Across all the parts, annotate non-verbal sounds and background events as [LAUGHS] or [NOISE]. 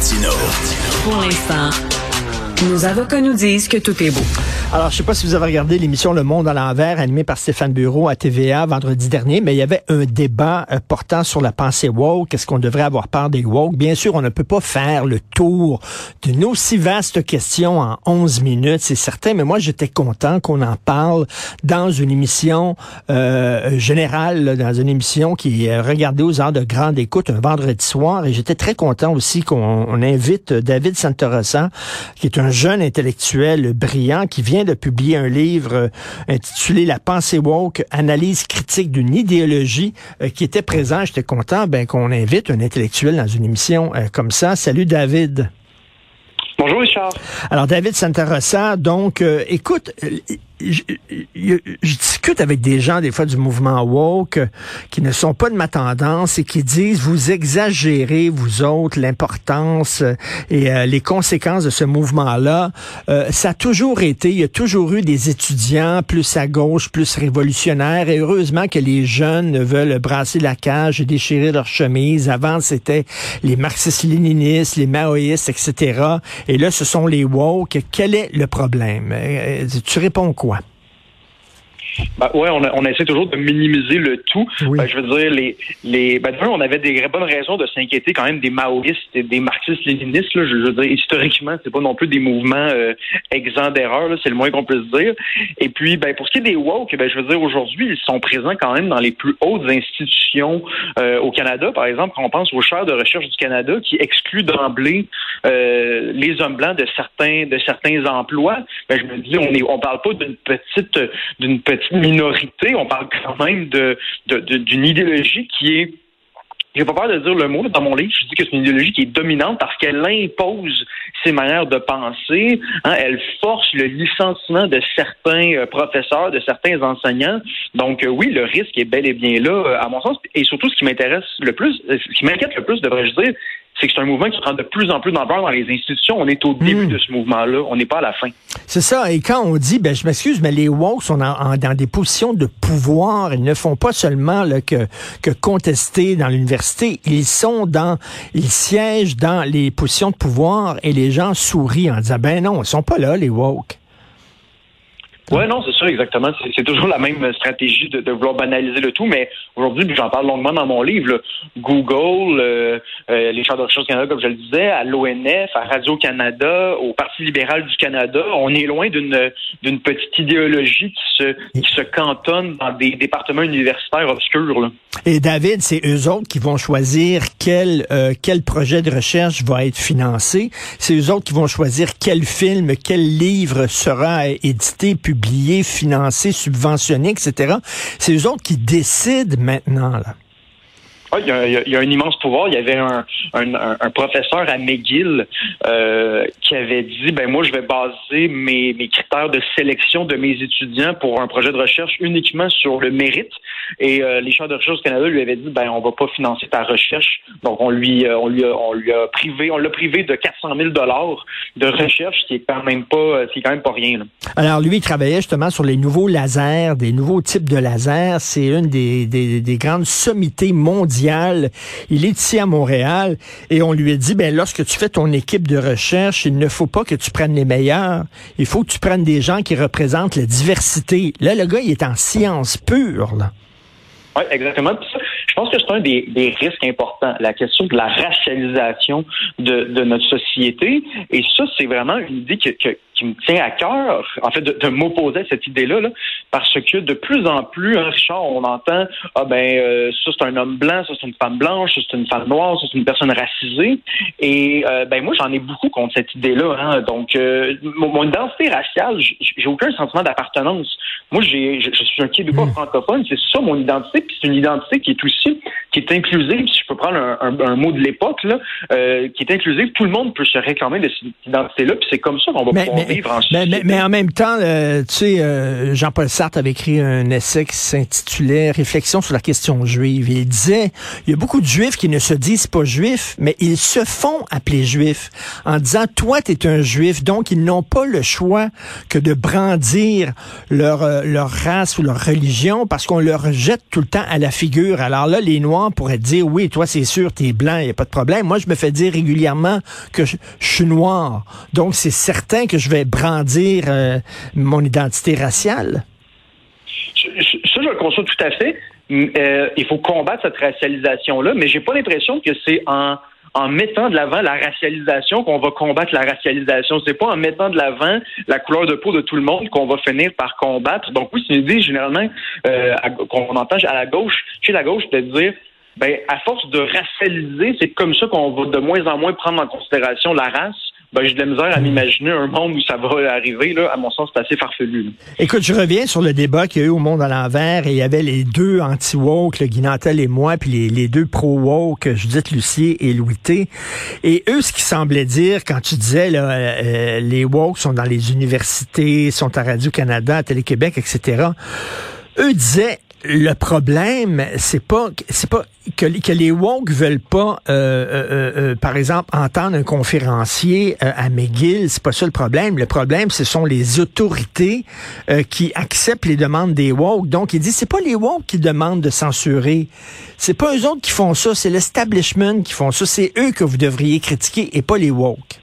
Martino. Pour l'instant, nos avocats nous que tout est beau. Alors, je sais pas si vous avez regardé l'émission Le Monde à l'envers, animée par Stéphane Bureau à TVA vendredi dernier, mais il y avait un débat euh, portant sur la pensée woke. Est-ce qu'on devrait avoir peur des woke? Bien sûr, on ne peut pas faire le tour d'une aussi vaste question en 11 minutes, c'est certain, mais moi, j'étais content qu'on en parle dans une émission euh, générale, dans une émission qui est regardée aux heures de grande écoute un vendredi soir, et j'étais très content aussi qu'on invite David Santorosa, qui est un jeune intellectuel brillant, qui vient de publier un livre euh, intitulé La pensée woke, analyse critique d'une idéologie euh, qui était présent. J'étais content ben, qu'on invite un intellectuel dans une émission euh, comme ça. Salut David. Bonjour Richard. Alors David Santarossa, donc écoute, je, discute avec des gens des fois du mouvement woke qui ne sont pas de ma tendance et qui disent vous exagérez vous autres l'importance euh, et euh, les conséquences de ce mouvement-là. Euh, ça a toujours été, il y a toujours eu des étudiants plus à gauche, plus révolutionnaires et heureusement que les jeunes veulent brasser la cage et déchirer leur chemise. Avant c'était les marxistes-léninistes, les maoïstes, etc. Et là ce sont les woke. Quel est le problème? Tu réponds quoi? Ben, ouais, on, on, essaie toujours de minimiser le tout. Ben, je veux dire, les, les, ben, on avait des bonnes raisons de s'inquiéter quand même des maoïstes et des marxistes-léninistes. Je, je, veux dire, historiquement, c'est pas non plus des mouvements euh, exempts d'erreurs. C'est le moins qu'on puisse dire. Et puis, ben, pour ce qui est des woke, ben, je veux dire, aujourd'hui, ils sont présents quand même dans les plus hautes institutions euh, au Canada. Par exemple, quand on pense aux chaires de recherche du Canada qui excluent d'emblée euh, les hommes blancs de certains de certains emplois, ben, je me dis, on est, on parle pas d'une petite d'une petite minorité. On parle quand même de, d'une idéologie qui est j'ai pas peur de dire le mot dans mon livre. Je dis que c'est une idéologie qui est dominante parce qu'elle impose ses manières de penser. Hein. elle force le licenciement de certains euh, professeurs, de certains enseignants. Donc euh, oui, le risque est bel et bien là, à mon sens. Et surtout, ce qui m'intéresse le plus, ce qui m'inquiète le plus, devrais-je dire, c'est que c'est un mouvement qui prend de plus en plus d'ampleur dans les institutions. On est au début hmm. de ce mouvement-là, on n'est pas à la fin. C'est ça. Et quand on dit, ben je m'excuse, mais les woke sont dans des positions de pouvoir. Ils ne font pas seulement que, que contester dans l'université. Ils sont dans, ils siègent dans les positions de pouvoir et les gens sourient en disant, ben non, ils sont pas là, les woke. Oui, non, c'est sûr, exactement. C'est toujours la même stratégie de, de vouloir banaliser le tout, mais aujourd'hui, j'en parle longuement dans mon livre, Google, euh, euh, les chars de recherche du Canada, comme je le disais, à l'ONF, à Radio-Canada, au Parti libéral du Canada, on est loin d'une d'une petite idéologie qui se, qui se cantonne dans des départements universitaires obscurs. Là. Et David, c'est eux autres qui vont choisir quel, euh, quel projet de recherche va être financé. C'est eux autres qui vont choisir quel film, quel livre sera édité, publié publié, financé, subventionné, etc. C'est eux autres qui décident maintenant. Là. Oui, il y, a, un immense pouvoir. Il y avait un, professeur à McGill euh, qui avait dit ben moi je vais baser mes, critères de sélection de mes étudiants pour un projet de recherche uniquement sur le mérite. Et euh, les champs de recherche du Canada lui avaient dit ben on va pas financer ta recherche. Donc on lui euh, on lui a, on lui a privé on l'a privé de 400 000 dollars de recherche, ce qui est quand même pas rien. Alors lui il travaillait justement sur les nouveaux lasers, des nouveaux types de lasers. C'est une des grandes sommités mondiales il est ici à Montréal et on lui a dit, ben, lorsque tu fais ton équipe de recherche, il ne faut pas que tu prennes les meilleurs. Il faut que tu prennes des gens qui représentent la diversité. Là, le gars, il est en science pure, là. Oui, exactement. Je pense que c'est un des, risques importants, la question de la racialisation de, notre société. Et ça, c'est vraiment une idée que, qui me tient à cœur, en fait, de, m'opposer à cette idée-là, parce que de plus en plus, hein, Richard, on entend ah ben euh, ça c'est un homme blanc, ça c'est une femme blanche, ça c'est une femme noire, ça c'est une personne racisée. Et euh, ben moi j'en ai beaucoup contre cette idée-là. Hein. Donc euh, mon, identité raciale, j'ai aucun sentiment d'appartenance. Moi j'ai je, suis un Québécois hmm. francophone, c'est ça mon identité, puis c'est une identité qui est aussi qui est inclusive. Si je peux prendre un, mot de l'époque là, qui est inclusive, tout le monde peut se réclamer de cette identité-là, puis c'est comme ça qu'on va pouvoir mais, en même temps, euh, tu sais, euh, Jean-Paul Sartre avait écrit un essai qui s'intitulait Réflexion sur la question juive. il disait, il y a beaucoup de juifs qui ne se disent pas juifs, mais ils se font appeler juifs en disant, toi, tu es un juif, donc ils n'ont pas le choix que de brandir leur, euh, leur race ou leur religion parce qu'on leur jette tout le temps à la figure. Alors là, les Noirs pourraient dire, oui, toi, c'est sûr, tu es blanc, il n'y a pas de problème. Moi, je me fais dire régulièrement que je, suis noir. Donc, c'est certain que je vais brandir euh, mon identité raciale. Ça, je le conçois tout à fait. Euh, il faut combattre cette racialisation-là, mais j'ai pas l'impression que c'est en mettant de l'avant la racialisation qu'on va combattre la racialisation. C'est pas en mettant de l'avant la couleur de peau de tout le monde qu'on va finir par combattre. Donc oui, c'est une idée généralement euh, qu'on entend à la gauche, chez la gauche, de dire ben à force de racialiser, c'est comme ça qu'on va de moins en moins prendre en considération la race ben, j'ai de la misère à m'imaginer un monde où ça va arriver. Là. À mon sens, c'est assez farfelu. Écoute, je reviens sur le débat qu'il y a eu au Monde à l'envers et il y avait les deux anti-woke, le Guinantel et moi, puis les, deux pro-woke, Judith Lucier et Louis T. Et eux, ce qui semblait dire, quand tu disais là, euh, les woke sont dans les universités, sont à Radio-Canada, à Télé-Québec, etc., eux disaient le problème, c'est pas c'est pas que, que, les woke veulent pas, euh, euh, euh, par exemple, entendre un conférencier à McGill. C'est pas ça le problème. Le problème, ce sont les autorités qui acceptent les demandes des woke. Donc, il dit c'est pas les woke qui demandent de censurer. C'est pas eux autres qui font ça. C'est l'establishment qui font ça. C'est eux que vous devriez critiquer et pas les woke.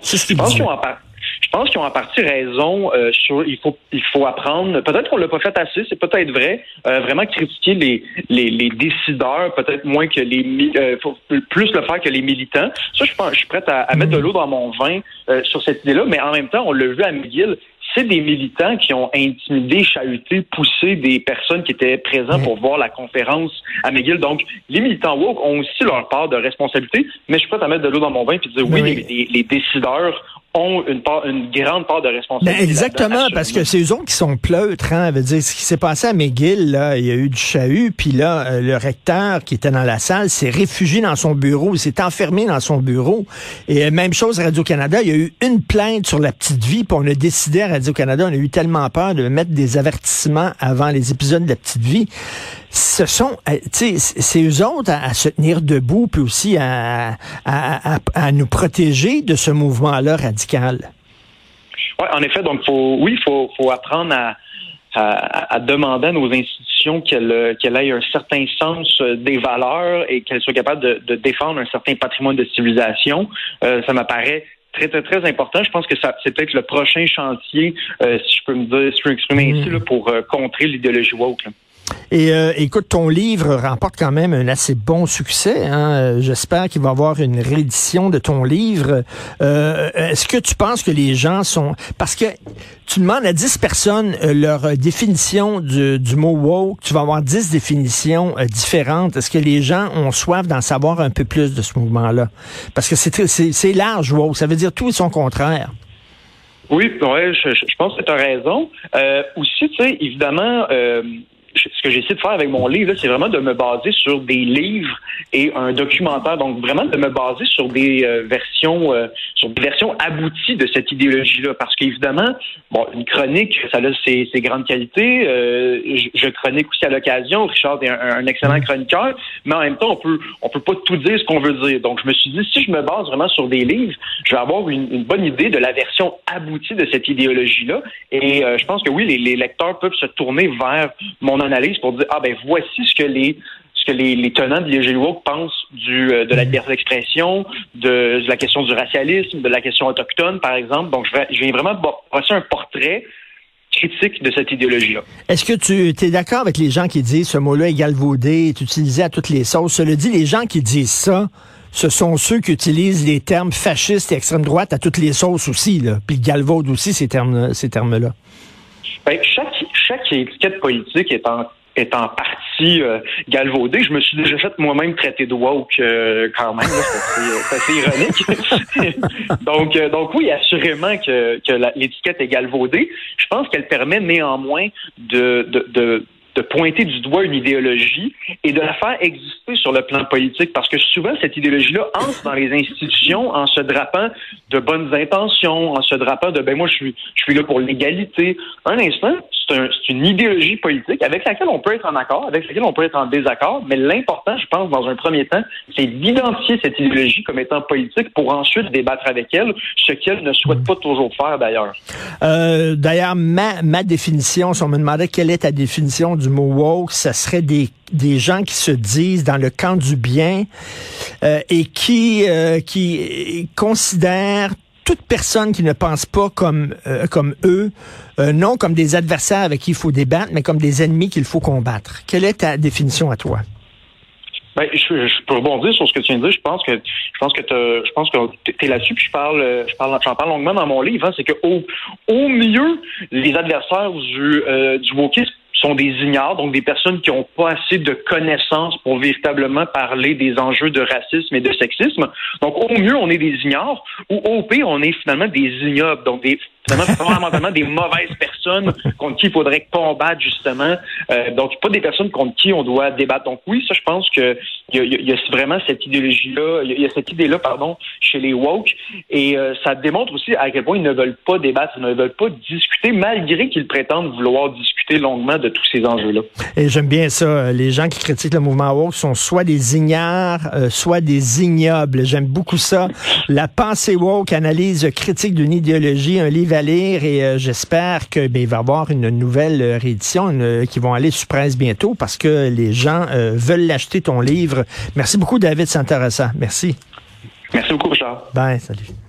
C'est ce qu'il dit. Je pense qu'ils ont en partie raison euh, sur il faut il faut apprendre. Peut-être qu'on l'a pas fait assez, c'est peut-être vrai. Euh, vraiment critiquer les, les, les décideurs, peut-être moins que les euh, faut plus le faire que les militants. Ça, je pense, je suis prêt à, mettre de l'eau dans mon vin euh, sur cette idée-là. Mais en même temps, on l'a vu à McGill, c'est des militants qui ont intimidé, chahuté, poussé des personnes qui étaient présentes pour voir la conférence à McGill. Donc, les militants woke ont aussi leur part de responsabilité, mais je suis prêt à mettre de l'eau dans mon vin et dire oui, Les, les, décideurs ont une, part, une grande part de responsabilité. Ben exactement, parce que c'est eux autres qui sont pleutres. Hein, veut dire, ce qui s'est passé à McGill, là, il y a eu du chahut, puis là, euh, le recteur qui était dans la salle s'est réfugié dans son bureau, il s'est enfermé dans son bureau. Et euh, même chose à Radio-Canada, il y a eu une plainte sur la petite vie, puis on a décidé à Radio-Canada, on a eu tellement peur de mettre des avertissements avant les épisodes de la petite vie ce sont, euh, tu sais, c'est eux autres à, se tenir debout, puis aussi à, à, à, nous protéger de ce mouvement-là radical. Oui, en effet, donc faut, oui, il faut, faut apprendre à, à, demander à nos institutions qu'elles qu'elles aient un certain sens euh, des valeurs et qu'elles soient capables de, de, défendre un certain patrimoine de civilisation. Euh, ça m'apparaît très, très, très important. Je pense que ça, c'est peut-être le prochain chantier, euh, si je peux me dire, si je peux m'exprimer ainsi, là, pour contrer l'idéologie woke. Là. Et euh, écoute, ton livre remporte quand même un assez bon succès. Hein? Euh, j'espère qu'il va y avoir une réédition de ton livre. Euh, est-ce que tu penses que les gens sont... Parce que tu demandes à 10 personnes leur définition du, mot woke, tu vas avoir 10 définitions différentes. Est-ce que les gens ont soif d'en savoir un peu plus de ce mouvement-là? Parce que c'est large, woke. Ça veut dire tout et son contraire. Oui, ouais, je, je pense que tu as raison. aussi, tu sais, évidemment ce que j'essaie de faire avec mon livre, c'est vraiment de me baser sur des livres et un documentaire. Donc, vraiment de me baser sur des euh, versions, euh, sur des versions abouties de cette idéologie-là. Parce qu'évidemment, bon, une chronique, ça a ses, grandes qualités. Euh, je, chronique aussi à l'occasion. Richard est un, excellent chroniqueur, mais en même temps, on peut, on peut pas tout dire ce qu'on veut dire. Donc, je me suis dit, si je me base vraiment sur des livres, je vais avoir une, une bonne idée de la version aboutie de cette idéologie-là. Et je pense que oui, les, les lecteurs peuvent se tourner vers mon analyse pour dire ah ben voici ce que les ce que les, tenants de l'IGE pensent du, euh, de la liberté d'expression, de, la question du racialisme, de la question autochtone, par exemple. Donc, je, vais, je viens vraiment brosser un portrait critique de cette idéologie-là. Est-ce que tu es d'accord avec les gens qui disent ce mot-là est galvaudé, est utilisé à toutes les sauces? Cela dit, les gens qui disent ça, ce sont ceux qui utilisent les termes fascistes et extrême droite à toutes les sauces aussi, là. Puis galvaude aussi, ces termes-là. Ces termes-là. Ben, chaque, chaque étiquette politique est en est en partie euh, galvaudée. Je me suis déjà fait moi-même traiter de woke euh, quand même. C'est assez ironique. [LAUGHS] donc, euh, donc oui, assurément que, que l'étiquette est galvaudée. Je pense qu'elle permet néanmoins de, de, de de pointer du doigt une idéologie et de la faire exister sur le plan politique, parce que souvent cette idéologie-là entre dans les institutions en se drapant de bonnes intentions, en se drapant de ben moi je suis je suis là pour l'égalité. Un instant, c'est une idéologie politique avec laquelle on peut être en accord, avec laquelle on peut être en désaccord, mais l'important, je pense, dans un premier temps, c'est d'identifier cette idéologie comme étant politique pour ensuite débattre avec elle, ce qu'elle ne souhaite pas toujours faire d'ailleurs. Euh, d'ailleurs, ma, définition, si on me demandait quelle est ta définition du mot woke, ça serait des, gens qui se disent dans le camp du bien euh, et qui, euh, qui considèrent toute personne qui ne pense pas comme, euh, comme eux, euh, non comme des adversaires avec qui il faut débattre, mais comme des ennemis qu'il faut combattre. Quelle est ta définition à toi? Ben, je, je, peux rebondir sur ce que tu viens de dire. Je pense que je pense que je pense que t'es là-dessus. Puis je parle, je parle, j'en parle longuement dans mon livre. Hein, c'est que au, au mieux, les adversaires du euh, du wokisme sont des ignares, donc des personnes qui n'ont pas assez de connaissances pour véritablement parler des enjeux de racisme et de sexisme. Donc, au mieux, on est des ignares, ou au pire, on est finalement des ignobles, donc des fondamentalement des mauvaises personnes contre qui il faudrait combattre justement. Euh, donc pas des personnes contre qui on doit débattre. Donc oui, ça je pense que il y, a, vraiment cette idéologie là, il y, a cette idée là pardon chez les woke et euh, ça démontre aussi à quel point ils ne veulent pas débattre, ils ne veulent pas discuter malgré qu'ils prétendent vouloir discuter longuement de tous ces enjeux là. Et j'aime bien ça. Les gens qui critiquent le mouvement woke sont soit des ignares, euh, soit des ignobles. J'aime beaucoup ça. La pensée woke, analyse critique d'une idéologie, un livre à lire et euh, j'espère que ben, il va y avoir une nouvelle euh, réédition qui vont aller sur presse bientôt parce que les gens euh, veulent l'acheter ton livre. Merci beaucoup David Santarassa. Merci. Merci beaucoup Richard. Bye, salut.